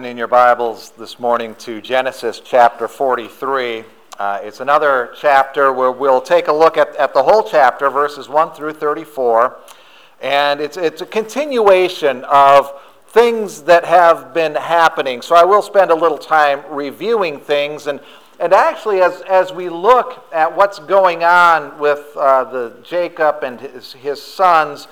open in your Bibles this morning to Genesis chapter 43. Uh, it's another chapter where we'll take a look at, at the whole chapter, verses 1 through 34. And it's, it's a continuation of things that have been happening. So I will spend a little time reviewing things. And, and actually, as, as we look at what's going on with uh, the Jacob and his, his sons,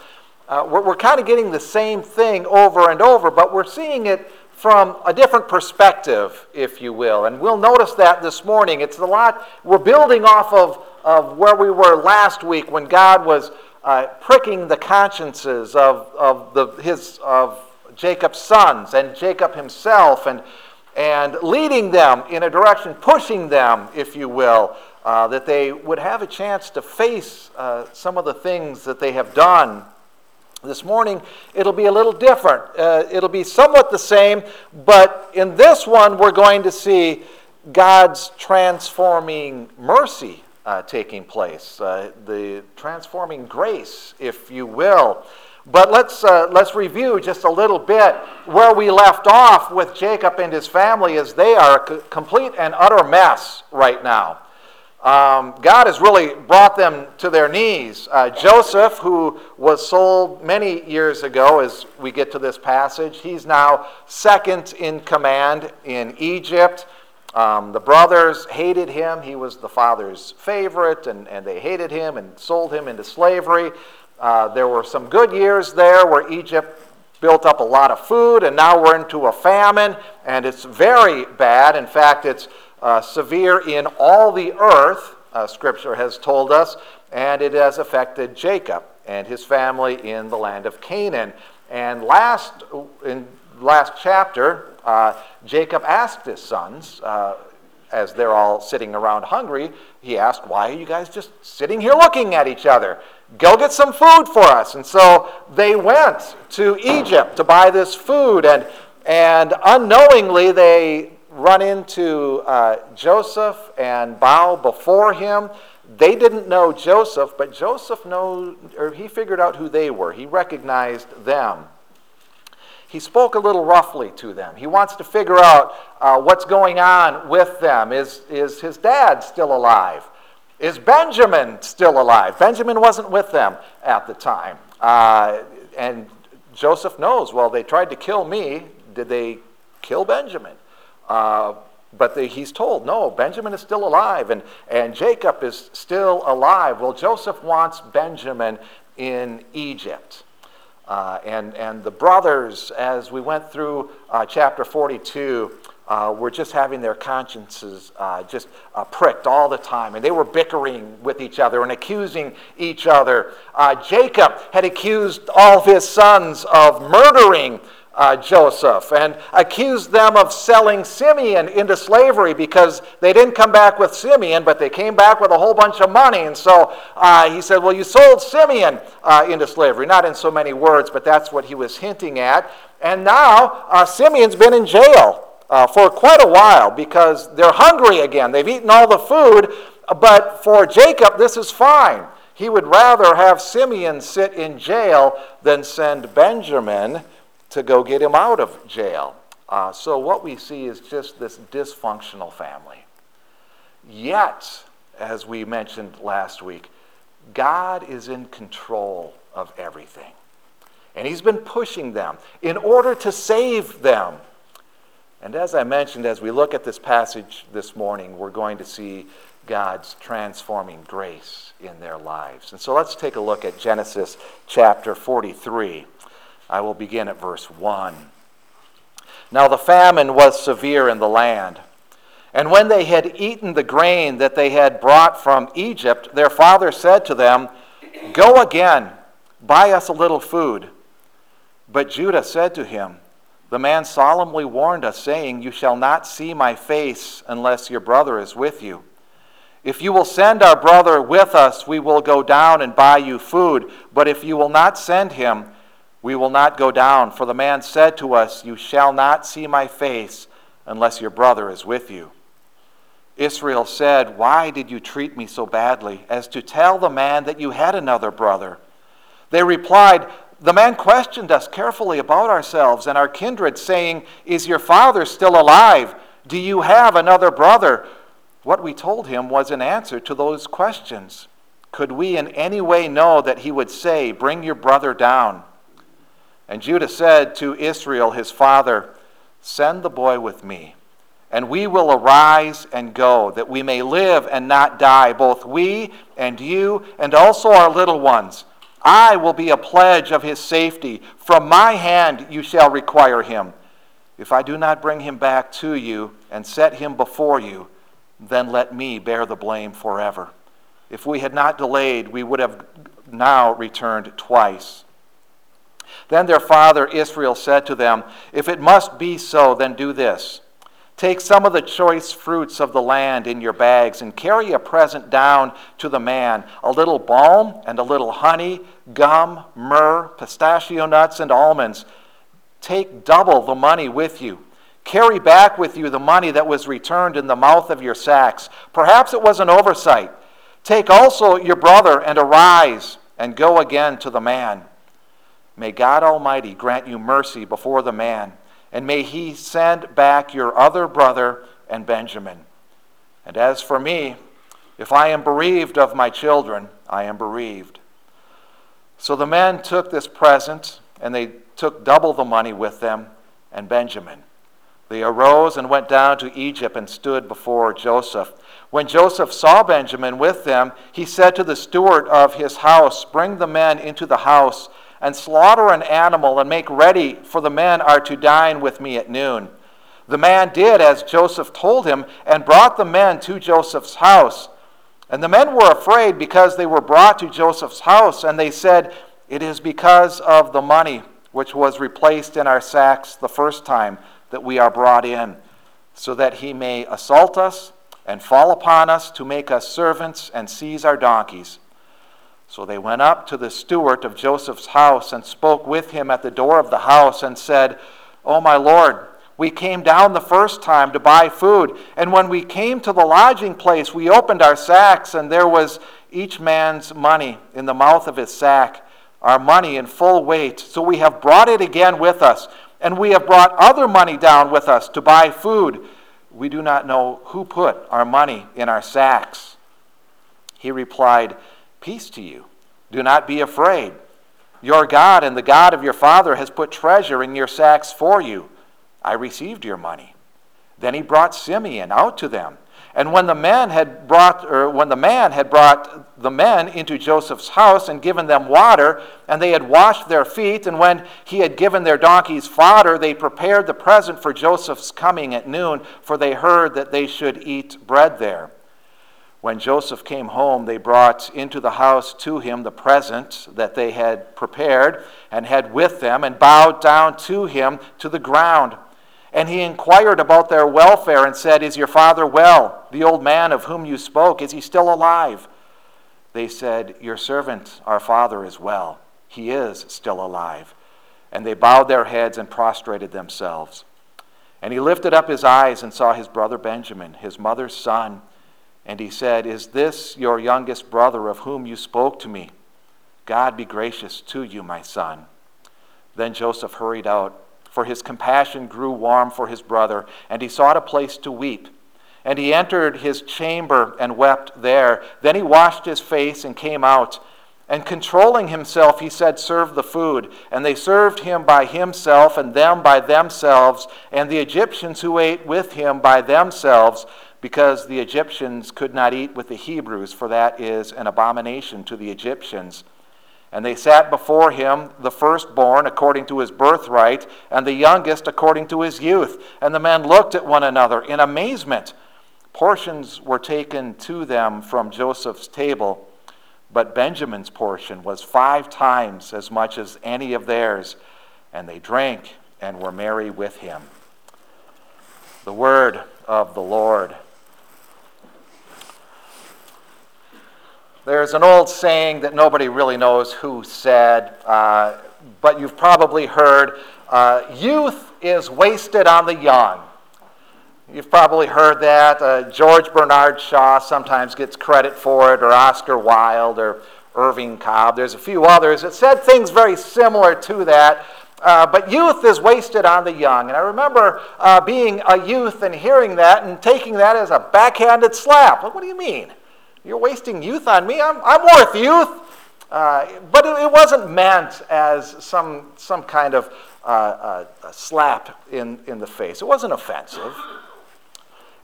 uh, we're, we're kind of getting the same thing over and over, but we're seeing it from a different perspective, if you will. And we'll notice that this morning. It's a lot, we're building off of, of where we were last week when God was uh, pricking the consciences of, of, the, his, of Jacob's sons and Jacob himself and, and leading them in a direction, pushing them, if you will, uh, that they would have a chance to face uh, some of the things that they have done this morning, it'll be a little different. Uh, it'll be somewhat the same, but in this one, we're going to see God's transforming mercy uh, taking place, uh, the transforming grace, if you will. But let's, uh, let's review just a little bit where we left off with Jacob and his family, as they are a complete and utter mess right now. Um, God has really brought them to their knees. Uh, Joseph, who was sold many years ago, as we get to this passage, he's now second in command in Egypt. Um, the brothers hated him. He was the father's favorite, and, and they hated him and sold him into slavery. Uh, there were some good years there where Egypt built up a lot of food, and now we're into a famine, and it's very bad. In fact, it's uh, severe in all the earth, uh, Scripture has told us, and it has affected Jacob and his family in the land of Canaan. And last, in last chapter, uh, Jacob asked his sons, uh, as they're all sitting around hungry, he asked, Why are you guys just sitting here looking at each other? Go get some food for us. And so they went to Egypt to buy this food, and, and unknowingly they run into uh, Joseph and bow before him. They didn't know Joseph, but Joseph know, or he figured out who they were. He recognized them. He spoke a little roughly to them. He wants to figure out uh, what's going on with them. Is, is his dad still alive? Is Benjamin still alive? Benjamin wasn't with them at the time. Uh, and Joseph knows, well, they tried to kill me. Did they kill Benjamin? Uh, but the, he's told, no, Benjamin is still alive and, and Jacob is still alive. Well, Joseph wants Benjamin in Egypt. Uh, and, and the brothers, as we went through uh, chapter 42, uh, were just having their consciences uh, just uh, pricked all the time. And they were bickering with each other and accusing each other. Jacob had accused all of his sons of murdering uh, Joseph and accused them of selling Simeon into slavery because they didn't come back with Simeon, but they came back with a whole bunch of money. And so uh, he said, Well, you sold Simeon uh, into slavery. Not in so many words, but that's what he was hinting at. And now uh, Simeon's been in jail. Uh, for quite a while because they're hungry again. They've eaten all the food, but for Jacob, this is fine. He would rather have Simeon sit in jail than send Benjamin to go get him out of jail. Uh, so what we see is just this dysfunctional family. Yet, as we mentioned last week, God is in control of everything. And He's been pushing them in order to save them. And as I mentioned, as we look at this passage this morning, we're going to see God's transforming grace in their lives. And so let's take a look at Genesis chapter 43. I will begin at verse 1. Now the famine was severe in the land. And when they had eaten the grain that they had brought from Egypt, their father said to them, Go again, buy us a little food. But Judah said to him, The man solemnly warned us, saying, You shall not see my face unless your brother is with you. If you will send our brother with us, we will go down and buy you food. But if you will not send him, we will not go down, for the man said to us, You shall not see my face unless your brother is with you. Israel said, Why did you treat me so badly, as to tell the man that you had another brother? They replied, The man questioned us carefully about ourselves and our kindred, saying, Is your father still alive? Do you have another brother? What we told him was an answer to those questions. Could we in any way know that he would say, Bring your brother down? And Judah said to Israel, his father, Send the boy with me, and we will arise and go, that we may live and not die, both we and you, and also our little ones. I will be a pledge of his safety. From my hand you shall require him. If I do not bring him back to you and set him before you, then let me bear the blame forever. If we had not delayed, we would have now returned twice. Then their father Israel said to them, If it must be so, then do this. Take some of the choice fruits of the land in your bags and carry a present down to the man a little balm and a little honey, gum, myrrh, pistachio nuts, and almonds. Take double the money with you. Carry back with you the money that was returned in the mouth of your sacks. Perhaps it was an oversight. Take also your brother and arise and go again to the man. May God Almighty grant you mercy before the man and may he send back your other brother and Benjamin. And as for me, if I am bereaved of my children, I am bereaved. So the men took this present, and they took double the money with them and Benjamin. They arose and went down to Egypt and stood before Joseph. When Joseph saw Benjamin with them, he said to the steward of his house, Bring the men into the house and slaughter an animal and make ready, for the men are to dine with me at noon. The man did as Joseph told him and brought the men to Joseph's house. And the men were afraid because they were brought to Joseph's house, and they said, It is because of the money which was replaced in our sacks the first time that we are brought in, so that he may assault us and fall upon us to make us servants and seize our donkeys. So they went up to the steward of Joseph's house and spoke with him at the door of the house and said, O my Lord, we came down the first time to buy food, and when we came to the lodging place, we opened our sacks, and there was each man's money in the mouth of his sack, our money in full weight. So we have brought it again with us, and we have brought other money down with us to buy food. We do not know who put our money in our sacks. He replied, Peace to you. Do not be afraid. Your God and the God of your father has put treasure in your sacks for you. I received your money. Then he brought Simeon out to them. And when the man had brought or when the man had brought the men into Joseph's house and given them water, and they had washed their feet, and when he had given their donkeys fodder, they prepared the present for Joseph's coming at noon, for they heard that they should eat bread there. When Joseph came home, they brought into the house to him the present that they had prepared and had with them, and bowed down to him to the ground. And he inquired about their welfare and said, Is your father well? The old man of whom you spoke, is he still alive? They said, Your servant, our father, is well. He is still alive. And they bowed their heads and prostrated themselves. And he lifted up his eyes and saw his brother Benjamin, his mother's son and he said, Is this your youngest brother of whom you spoke to me? God be gracious to you, my son. Then Joseph hurried out, for his compassion grew warm for his brother, and he sought a place to weep. And he entered his chamber and wept there. Then he washed his face and came out. And controlling himself, he said, Serve the food. And they served him by himself, and them by themselves, and the Egyptians who ate with him by themselves because the Egyptians could not eat with the Hebrews, for that is an abomination to the Egyptians. And they sat before him, the firstborn according to his birthright, and the youngest according to his youth. And the men looked at one another in amazement. Portions were taken to them from Joseph's table, but Benjamin's portion was five times as much as any of theirs. And they drank and were merry with him. The word of the Lord. There's an old saying that nobody really knows who said, uh, but you've probably heard uh, youth is wasted on the young. You've probably heard that. Uh, George Bernard Shaw sometimes gets credit for it, or Oscar Wilde, or, Irving Cobb. There's a few others that said things very similar to that. Uh, but youth is wasted on the young. And I remember uh, being a youth and hearing that and taking that as a backhanded slap. Like, what do you mean? You're wasting youth on me? I'm, I'm worth youth. Uh, but it, it, wasn't meant as some, some kind of uh, uh, slap in, in the face. It wasn't offensive.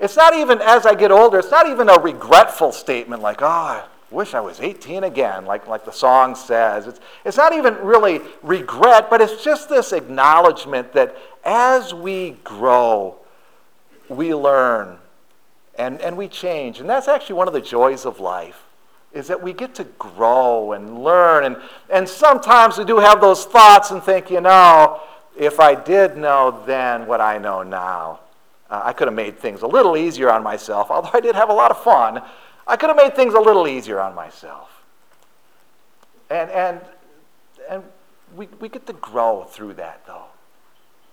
It's not even, as I get older, it's not even a regretful statement like, oh, I wish I was 18 again, like, like the song says. It's, it's not even really regret, but it's just this acknowledgement that as we grow, we learn and, and we change. And that's actually one of the joys of life is that we get to grow and learn. And, and sometimes we do have those thoughts and think, you know, if I did know then what I know now, uh, I could have made things a little easier on myself, although I did have a lot of fun. I could have made things a little easier on myself. And, and, and we, we get to grow through that, though.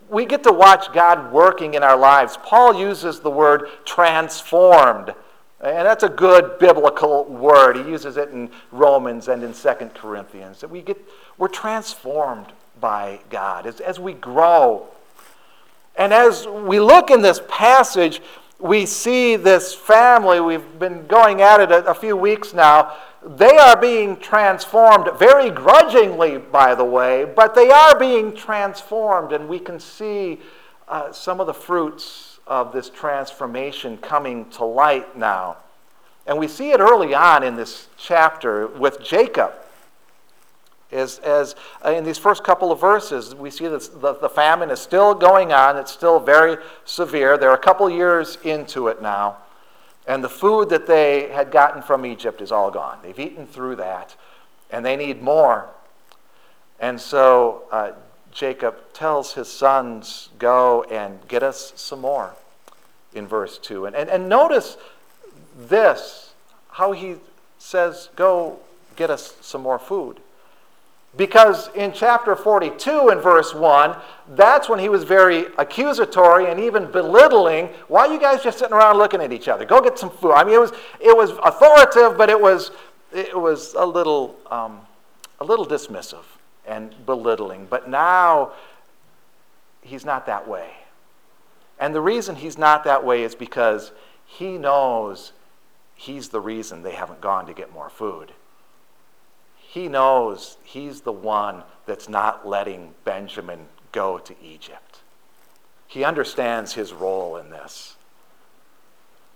We get to watch God working in our lives. Paul uses the word transformed, and that's a good biblical word. He uses it in Romans and in 2 Corinthians. That we get, we're transformed by God as, as we grow and as we look in this passage, we see this family, we've been going at it a, a, few weeks now. They are being transformed, very grudgingly, by the way, but they are being transformed, and we can see uh, some of the fruits of this transformation coming to light now. And we see it early on in this chapter with Jacob. As, as uh, in these first couple of verses, we see that the, the famine is still going on. It's still very severe. They're a couple years into it now. And the food that they had gotten from Egypt is all gone. They've eaten through that, and they need more. And so uh, Jacob tells his sons, Go and get us some more, in verse 2. And, and, and notice this how he says, Go get us some more food. Because in chapter 42 and verse 1, that's when he was very accusatory and even belittling. Why are you guys just sitting around looking at each other? Go get some food. I mean, it was, it was authoritative, but it was, it was a, little, um, a little dismissive and belittling. But now he's not that way. And the reason he's not that way is because he knows he's the reason they haven't gone to get more food he knows he's the one that's not letting Benjamin go to Egypt. He understands his role in this.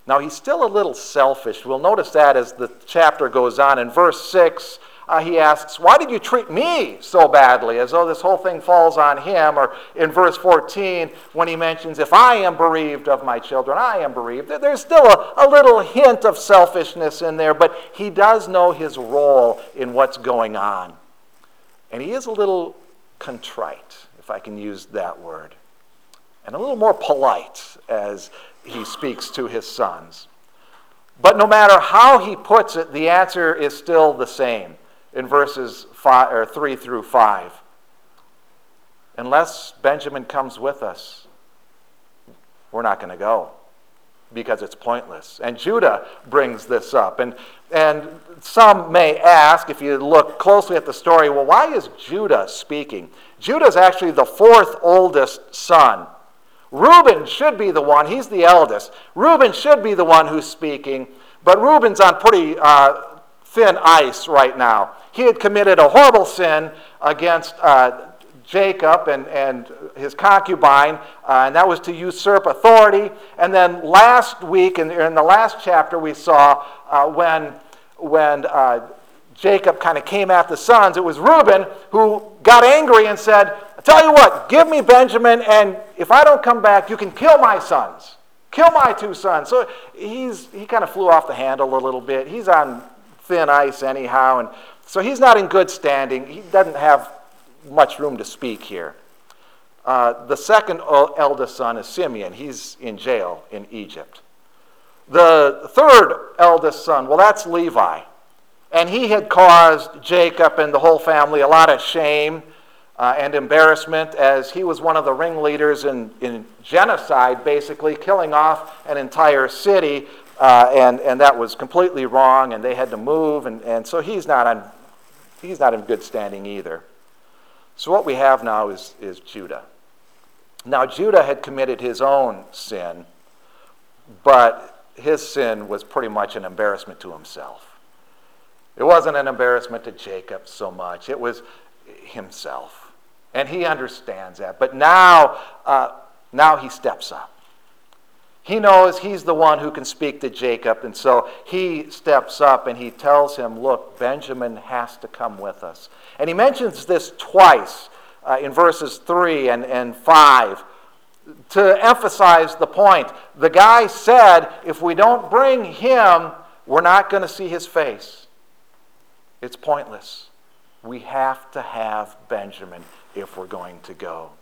Now, he's still a little selfish. We'll notice that as the chapter goes on. In verse 6, uh, he asks, Why did you treat me so badly? As though this whole thing falls on him. Or in verse 14, when he mentions, If I am bereaved of my children, I am bereaved. There's still a, a little hint of selfishness in there, but he does know his role in what's going on. And he is a little contrite, if I can use that word, and a little more polite as he speaks to his sons. But no matter how he puts it, the answer is still the same in verses five, or 3 through 5. Unless Benjamin comes with us, we're not going to go because it's pointless. And Judah brings this up. And, and some may ask, if you look closely at the story, well, why is Judah speaking? Judah is actually the fourth oldest son. Reuben should be the one, he's the eldest. Reuben should be the one who's speaking, but Reuben's on pretty uh, thin ice right now he had committed a horrible sin against uh, Jacob and, and his concubine, uh, and that was to usurp authority. And then last week, in, in the last chapter, we saw uh, when, when uh, Jacob kind of came at the sons, it was Reuben who got angry and said, I tell you what, give me Benjamin, and if I don't come back, you can kill my sons. Kill my two sons. So he's, he kind of flew off the handle a little bit. He's on thin ice anyhow. And so he's not in good standing. He doesn't have much room to speak here. Uh, the second eldest son is Simeon. He's in jail in Egypt. The third eldest son, well, that's Levi. And he had caused Jacob and the whole family a lot of shame uh, and embarrassment as he was one of the ringleaders in, in genocide, basically, killing off an entire city. Uh, and, and that was completely wrong, and they had to move. And, and so he's not on he's not in good standing either. So what we have now is, is Judah. Now, Judah had committed his own sin, but his sin was pretty much an embarrassment to himself. It wasn't an embarrassment to Jacob so much, it was himself. And he understands that. But now, uh, now he steps up. He knows he's the one who can speak to Jacob, and so he steps up and he tells him, Look, Benjamin has to come with us. And he mentions this twice uh, in verses 3 and, and 5 to emphasize the point. The guy said, If we don't bring him, we're not going to see his face. It's pointless. We have to have Benjamin if we're going to go.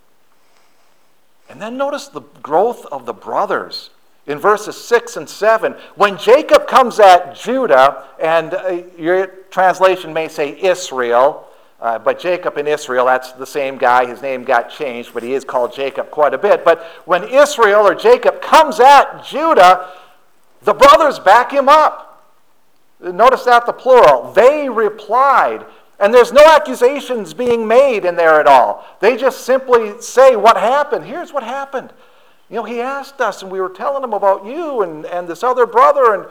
And then notice the growth of the brothers in verses 6 and 7. When Jacob comes at Judah, and uh, your translation may say Israel, uh, but Jacob and Israel, that's the same guy. His name got changed, but he is called Jacob quite a bit. But when Israel or Jacob comes at Judah, the brothers back him up. Notice that the plural. They replied. And there's no accusations being made in there at all. They just simply say what happened. Here's what happened. You know, he asked us, and we were telling him about you and, and this other brother, and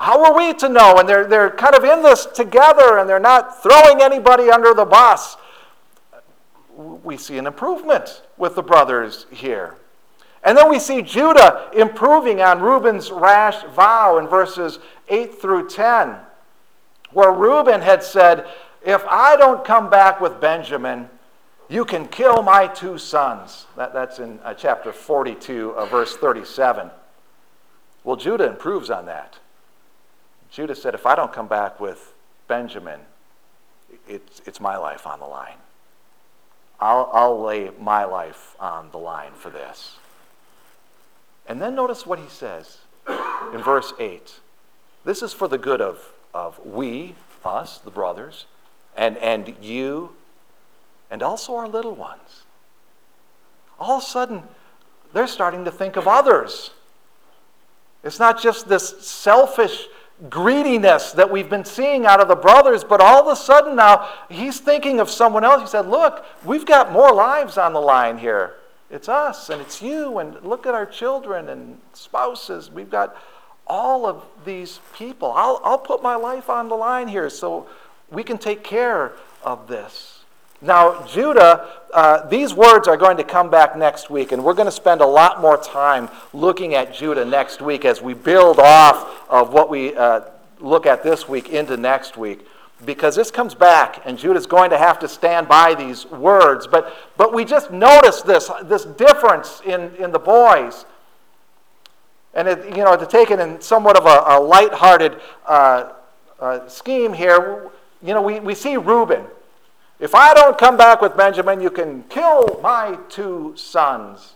how are we to know? And they're, they're kind of in this together, and they're not throwing anybody under the bus. We see an improvement with the brothers here. And then we see Judah improving on Reuben's rash vow in verses 8 through 10, where Reuben had said, if I don't come back with Benjamin, you can kill my two sons. That, that's in uh, chapter 42, uh, verse 37. Well, Judah improves on that. Judah said, If I don't come back with Benjamin, it's, it's my life on the line. I'll, I'll lay my life on the line for this. And then notice what he says in verse 8. This is for the good of, of we, us, the brothers, and, and you, and also our little ones. All of a sudden, they're starting to think of others. It's not just this selfish greediness that we've been seeing out of the brothers, but all of a sudden now he's thinking of someone else. He said, Look, we've got more lives on the line here. It's us and it's you, and look at our children and spouses. We've got all of these people. I'll, I'll put my life on the line here so we can take care of this. Now, Judah, uh, these words are going to come back next week, and we're going to spend a lot more time looking at Judah next week as we build off of what we uh, look at this week into next week. Because this comes back, and Judah's going to have to stand by these words. But, but we just notice this, this difference in, in the boys. And it, you know, to take it in somewhat of a, a lighthearted uh, uh, scheme here, you know, we, we see Reuben. If I don't come back with Benjamin, you can kill my two sons.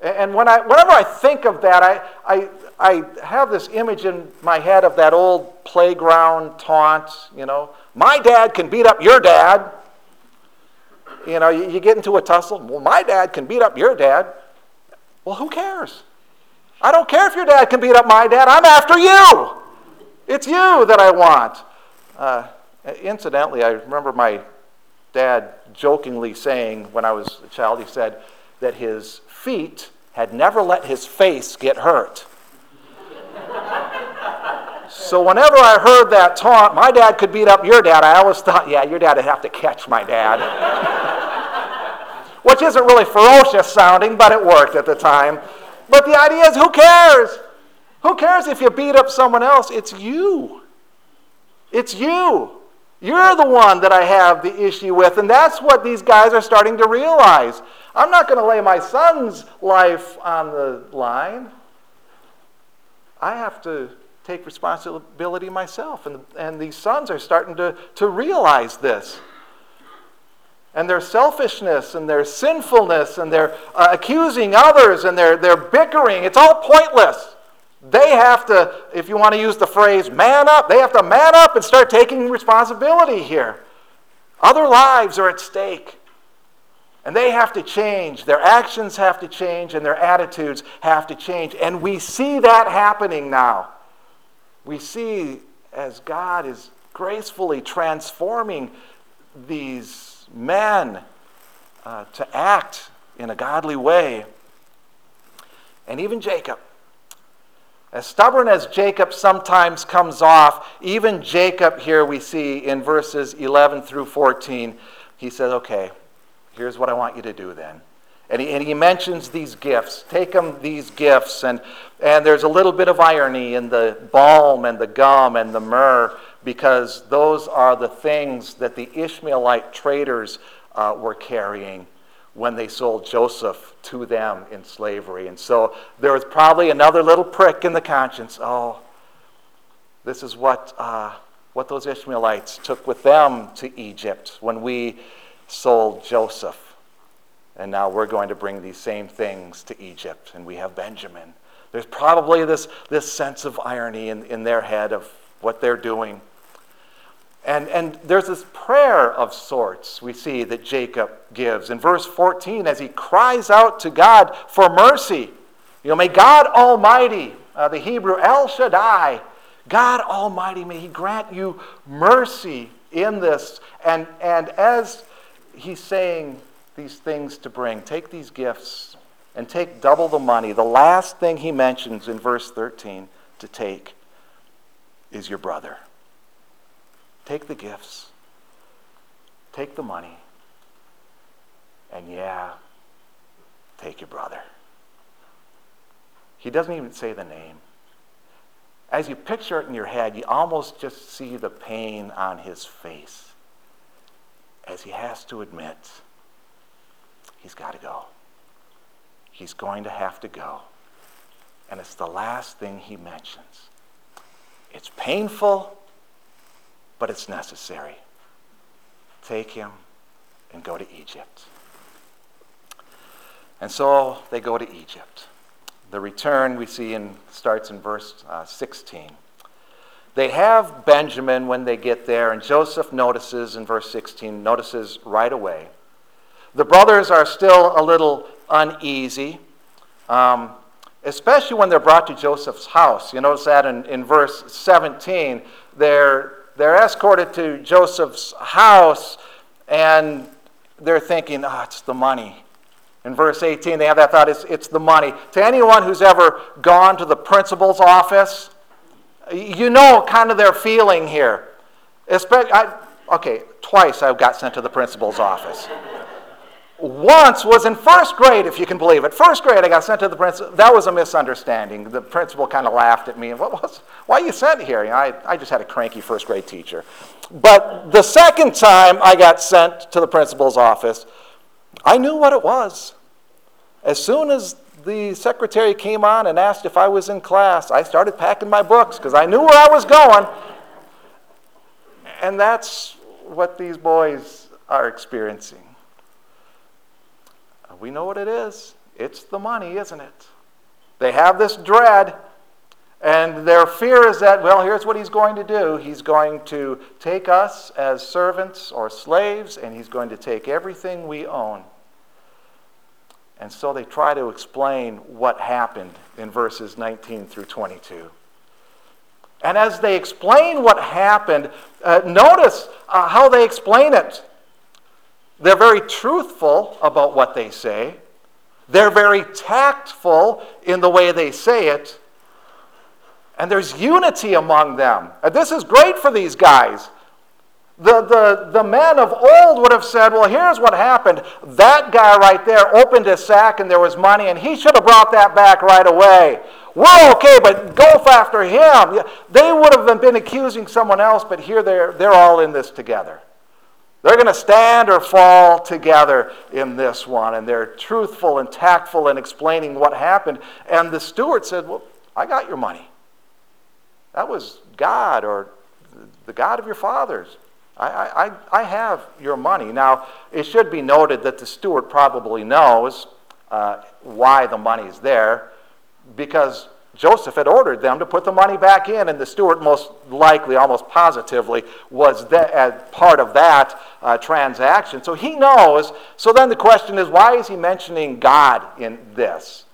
And when I, whenever I think of that, I, I, I have this image in my head of that old playground taunt, you know, my dad can beat up your dad. You know, you, you get into a tussle, well, my dad can beat up your dad. Well, who cares? I don't care if your dad can beat up my dad. I'm after you. It's you that I want. Uh, Incidentally, I remember my dad jokingly saying when I was a child, he said that his feet had never let his face get hurt. so whenever I heard that taunt, my dad could beat up your dad, I always thought, yeah, your dad would have to catch my dad. Which isn't really ferocious sounding, but it worked at the time. But the idea is who cares? Who cares if you beat up someone else? It's you. It's you. You're the one that I have the issue with. And that's what these guys are starting to realize. I'm not going to lay my son's life on the line. I have to take responsibility myself. And, and these sons are starting to, to realize this. And their selfishness and their sinfulness and their uh, accusing others and their, their bickering, it's all pointless. They have to, if you want to use the phrase man up, they have to man up and start taking responsibility here. Other lives are at stake. And they have to change. Their actions have to change, and their attitudes have to change. And we see that happening now. We see as God is gracefully transforming these men uh, to act in a godly way. And even Jacob. As stubborn as Jacob sometimes comes off, even Jacob here we see in verses 11 through 14, he says, Okay, here's what I want you to do then. And he, and he mentions these gifts. Take them these gifts. And, and there's a little bit of irony in the balm and the gum and the myrrh because those are the things that the Ishmaelite traders uh, were carrying when they sold Joseph to them in slavery. And so there was probably another little prick in the conscience. Oh, this is what, uh, what those Ishmaelites took with them to Egypt when we sold Joseph. And now we're going to bring these same things to Egypt, and we have Benjamin. There's probably this, this sense of irony in, in their head of what they're doing. And, and there's this prayer of sorts we see that Jacob gives. In verse 14, as he cries out to God for mercy, you know, may God Almighty, uh, the Hebrew El Shaddai, God Almighty, may He grant you mercy in this. And, and as he's saying these things to bring, take these gifts and take double the money. The last thing he mentions in verse 13 to take is your brother. Take the gifts, take the money, and yeah, take your brother. He doesn't even say the name. As you picture it in your head, you almost just see the pain on his face as he has to admit he's got to go. He's going to have to go. And it's the last thing he mentions. It's painful, but it's necessary. Take him and go to Egypt. And so they go to Egypt. The return we see in starts in verse uh, 16. They have Benjamin when they get there, and Joseph notices in verse 16, notices right away. The brothers are still a little uneasy, um, especially when they're brought to Joseph's house. You notice that in, in verse 17, they're they're escorted to Joseph's house, and they're thinking, oh, it's the money. In verse 18, they have that thought, it's, it's the money. To anyone who's ever gone to the principal's office, you know kind of their feeling here. Especially, I, okay, twice I've got sent to the principal's office once was in first grade, if you can believe it. First grade, I got sent to the principal. That was a misunderstanding. The principal kind of laughed at me. What was, why are you sent here? You know, I, I just had a cranky first grade teacher. But the second time I got sent to the principal's office, I knew what it was. As soon as the secretary came on and asked if I was in class, I started packing my books because I knew where I was going. And that's what these boys are experiencing. We know what it is. It's the money, isn't it? They have this dread, and their fear is that, well, here's what he's going to do. He's going to take us as servants or slaves, and he's going to take everything we own. And so they try to explain what happened in verses 19 through 22. And as they explain what happened, uh, notice uh, how they explain it. They're very truthful about what they say. They're very tactful in the way they say it. And there's unity among them. And this is great for these guys. The, the, the men of old would have said, Well, here's what happened. That guy right there opened his sack and there was money, and he should have brought that back right away. We're okay, but go after him. They would have been accusing someone else, but here they're, they're all in this together. They're going to stand or fall together in this one. And they're truthful and tactful in explaining what happened. And the steward said, Well, I got your money. That was God or the God of your fathers. I, I, I have your money. Now, it should be noted that the steward probably knows uh, why the money's there because Joseph had ordered them to put the money back in, and the steward, most likely, almost positively, was as part of that uh, transaction. So he knows. So then the question is why is he mentioning God in this?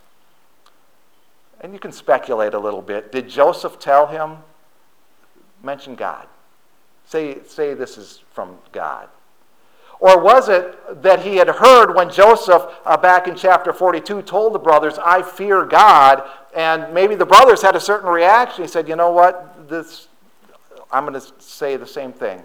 And you can speculate a little bit. Did Joseph tell him, mention God? Say, say this is from God. Or was it that he had heard when Joseph, uh, back in chapter 42, told the brothers, I fear God? And maybe the brothers had a certain reaction. He said, You know what? This, I'm going to say the same thing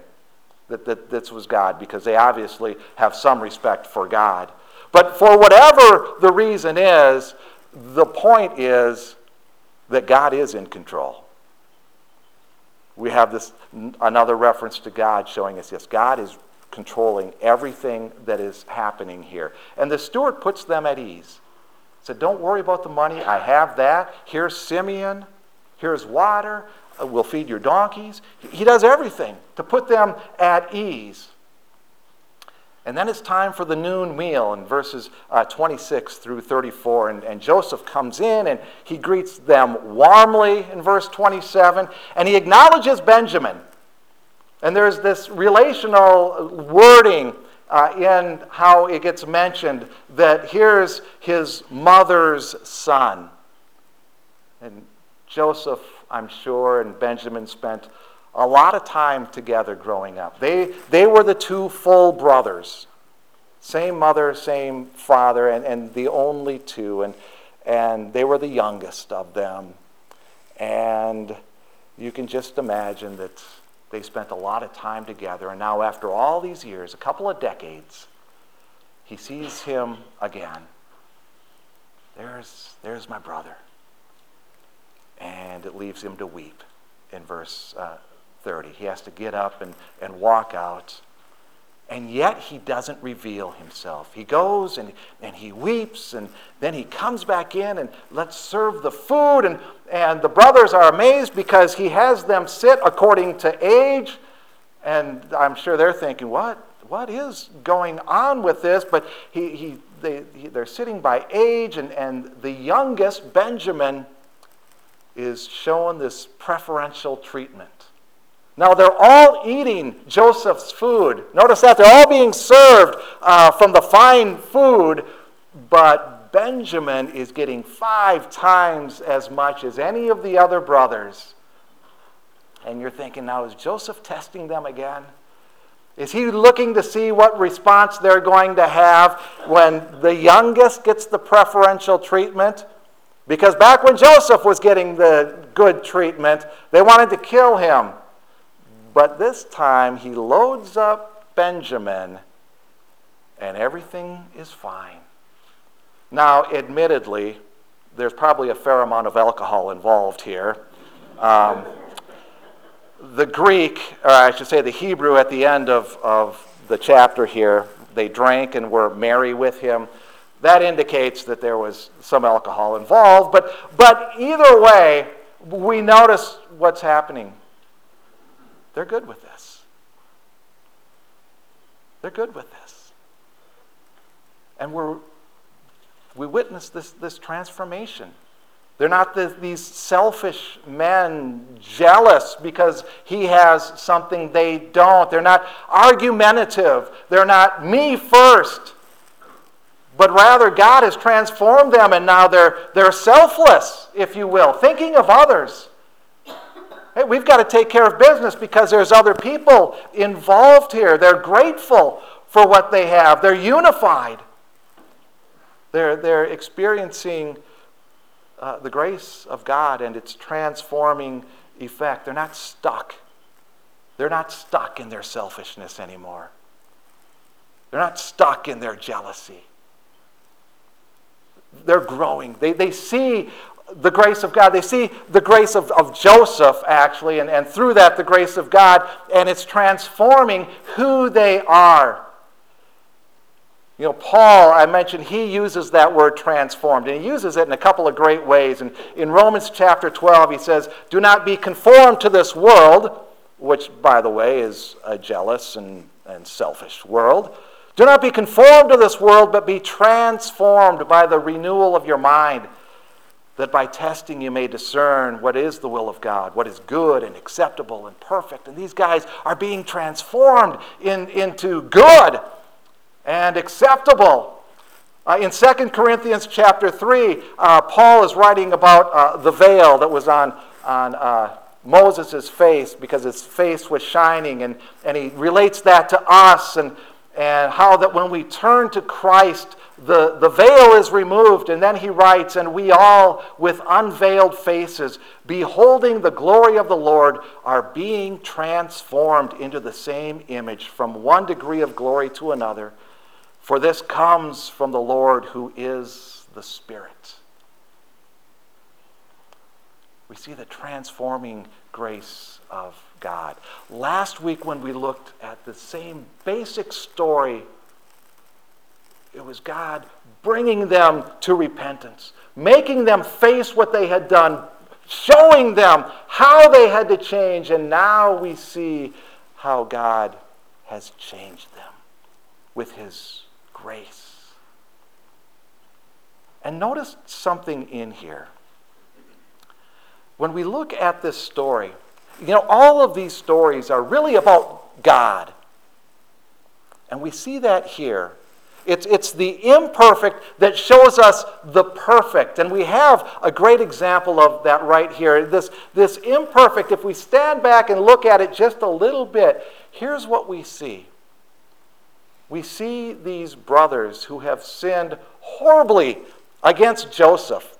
that, that this was God because they obviously have some respect for God. But for whatever the reason is, the point is that God is in control. We have this another reference to God showing us yes, God is controlling everything that is happening here. And the steward puts them at ease. Said, Don't worry about the money. I have that. Here's Simeon. Here's water. Uh, we'll feed your donkeys. He does everything to put them at ease. And then it's time for the noon meal in verses uh, 26 through 34. And, and Joseph comes in and he greets them warmly in verse 27. And he acknowledges Benjamin. And there's this relational wording uh, in how it gets mentioned that here's his mother's son. And Joseph, I'm sure, and Benjamin spent a lot of time together growing up. They, they were the two full brothers. Same mother, same father, and, and the only two. And, and they were the youngest of them. And you can just imagine that they spent a lot of time together, and now, after all these years, a couple of decades, he sees him again. There's, there's my brother. And it leaves him to weep in verse uh, 30. He has to get up and, and walk out and yet he doesn't reveal himself. He goes and, and he weeps, and then he comes back in and let's serve the food. And, and the brothers are amazed because he has them sit according to age. And I'm sure they're thinking, what, what is going on with this? But he, he, they, he, they're sitting by age, and, and the youngest, Benjamin, is shown this preferential treatment. Now they're all eating Joseph's food. Notice that they're all being served uh, from the fine food, but Benjamin is getting five times as much as any of the other brothers. And you're thinking, now is Joseph testing them again? Is he looking to see what response they're going to have when the youngest gets the preferential treatment? Because back when Joseph was getting the good treatment, they wanted to kill him. But this time he loads up Benjamin and everything is fine. Now, admittedly, there's probably a fair amount of alcohol involved here. Um, the Greek, or I should say the Hebrew at the end of, of the chapter here, they drank and were merry with him. That indicates that there was some alcohol involved. But, but either way, we notice what's happening. They're good with this. They're good with this. And we're, we witness this, this transformation. They're not the, these selfish men jealous because he has something they don't. They're not argumentative. They're not me first. But rather, God has transformed them and now they're, they're selfless, if you will, thinking of others. Hey, we've got to take care of business because there's other people involved here. They're grateful for what they have, they're unified. They're, they're experiencing uh, the grace of God and its transforming effect. They're not stuck. They're not stuck in their selfishness anymore. They're not stuck in their jealousy. They're growing. They, they see the grace of God. They see the grace of, of Joseph, actually, and, and through that, the grace of God, and it's transforming who they are. You know, Paul, I mentioned, he uses that word transformed, and he uses it in a couple of great ways. And in Romans chapter 12, he says, Do not be conformed to this world, which, by the way, is a jealous and, and selfish world. Do not be conformed to this world, but be transformed by the renewal of your mind that by testing you may discern what is the will of God, what is good and acceptable and perfect. And these guys are being transformed in, into good and acceptable. Uh, in 2 Corinthians chapter 3, uh, Paul is writing about uh, the veil that was on, on uh, Moses' face because his face was shining, and, and he relates that to us. And, and how that when we turn to Christ, the, the veil is removed. And then he writes, And we all, with unveiled faces, beholding the glory of the Lord, are being transformed into the same image from one degree of glory to another. For this comes from the Lord who is the Spirit. We see the transforming grace of God. Last week, when we looked at the same basic story, it was God bringing them to repentance, making them face what they had done, showing them how they had to change, and now we see how God has changed them with His grace. And notice something in here. When we look at this story, you know, all of these stories are really about God. And we see that here. It's, it's the imperfect that shows us the perfect. And we have a great example of that right here. This, this imperfect, if we stand back and look at it just a little bit, here's what we see. We see these brothers who have sinned horribly against Joseph.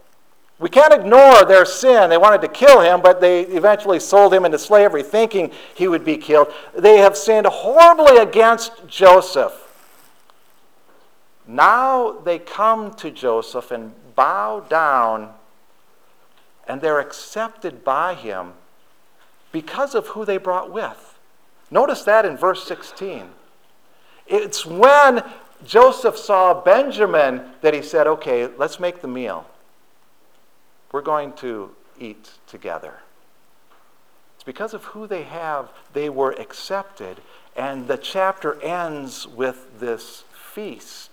We can't ignore their sin. They wanted to kill him, but they eventually sold him into slavery thinking he would be killed. They have sinned horribly against Joseph. Now they come to Joseph and bow down, and they're accepted by him because of who they brought with. Notice that in verse 16. It's when Joseph saw Benjamin that he said, Okay, let's make the meal. We're going to eat together. It's because of who they have, they were accepted. And the chapter ends with this feast.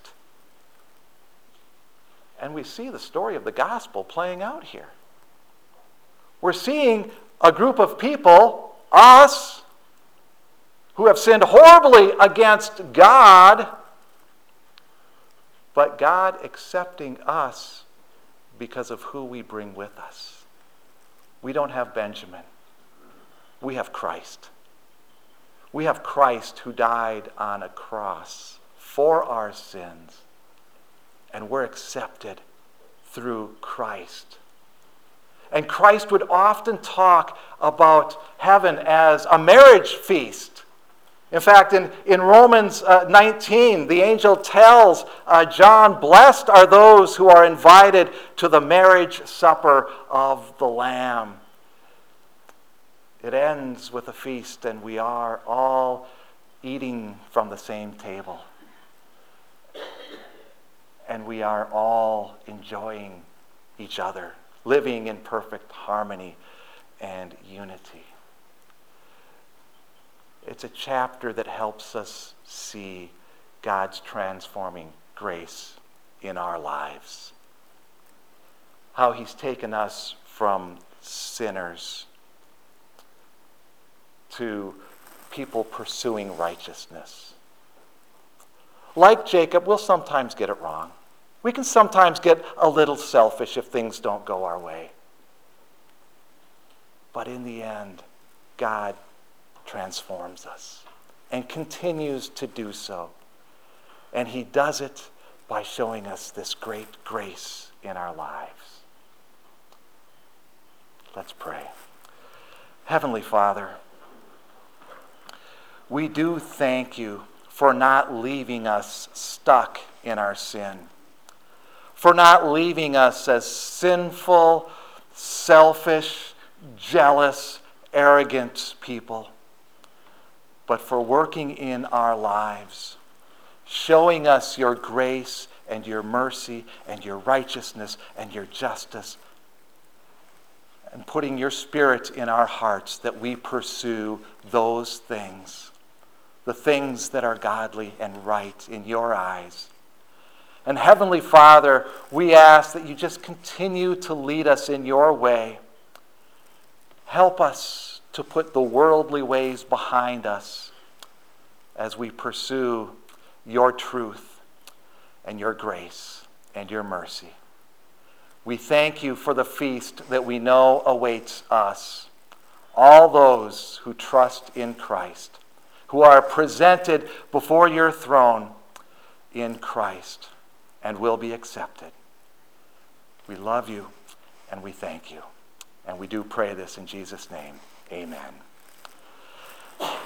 And we see the story of the gospel playing out here. We're seeing a group of people, us, who have sinned horribly against God, but God accepting us because of who we bring with us. We don't have Benjamin, we have Christ. We have Christ who died on a cross for our sins, and we're accepted through Christ. And Christ would often talk about heaven as a marriage feast. In fact, in, in Romans uh, 19, the angel tells uh, John, Blessed are those who are invited to the marriage supper of the Lamb. It ends with a feast, and we are all eating from the same table. And we are all enjoying each other, living in perfect harmony and unity. It's a chapter that helps us see God's transforming grace in our lives. How He's taken us from sinners to people pursuing righteousness. Like Jacob, we'll sometimes get it wrong. We can sometimes get a little selfish if things don't go our way. But in the end, God transforms us and continues to do so. And he does it by showing us this great grace in our lives. Let's pray. Heavenly Father, we do thank you for not leaving us stuck in our sin, for not leaving us as sinful, selfish, jealous, arrogant people but for working in our lives, showing us your grace and your mercy and your righteousness and your justice, and putting your spirit in our hearts that we pursue those things, the things that are godly and right in your eyes. And Heavenly Father, we ask that you just continue to lead us in your way. Help us to put the worldly ways behind us as we pursue your truth and your grace and your mercy. We thank you for the feast that we know awaits us, all those who trust in Christ, who are presented before your throne in Christ and will be accepted. We love you and we thank you. And we do pray this in Jesus' name. Amen.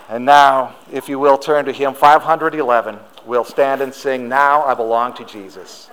And now, if you will turn to hymn 511, we'll stand and sing, Now I Belong to Jesus.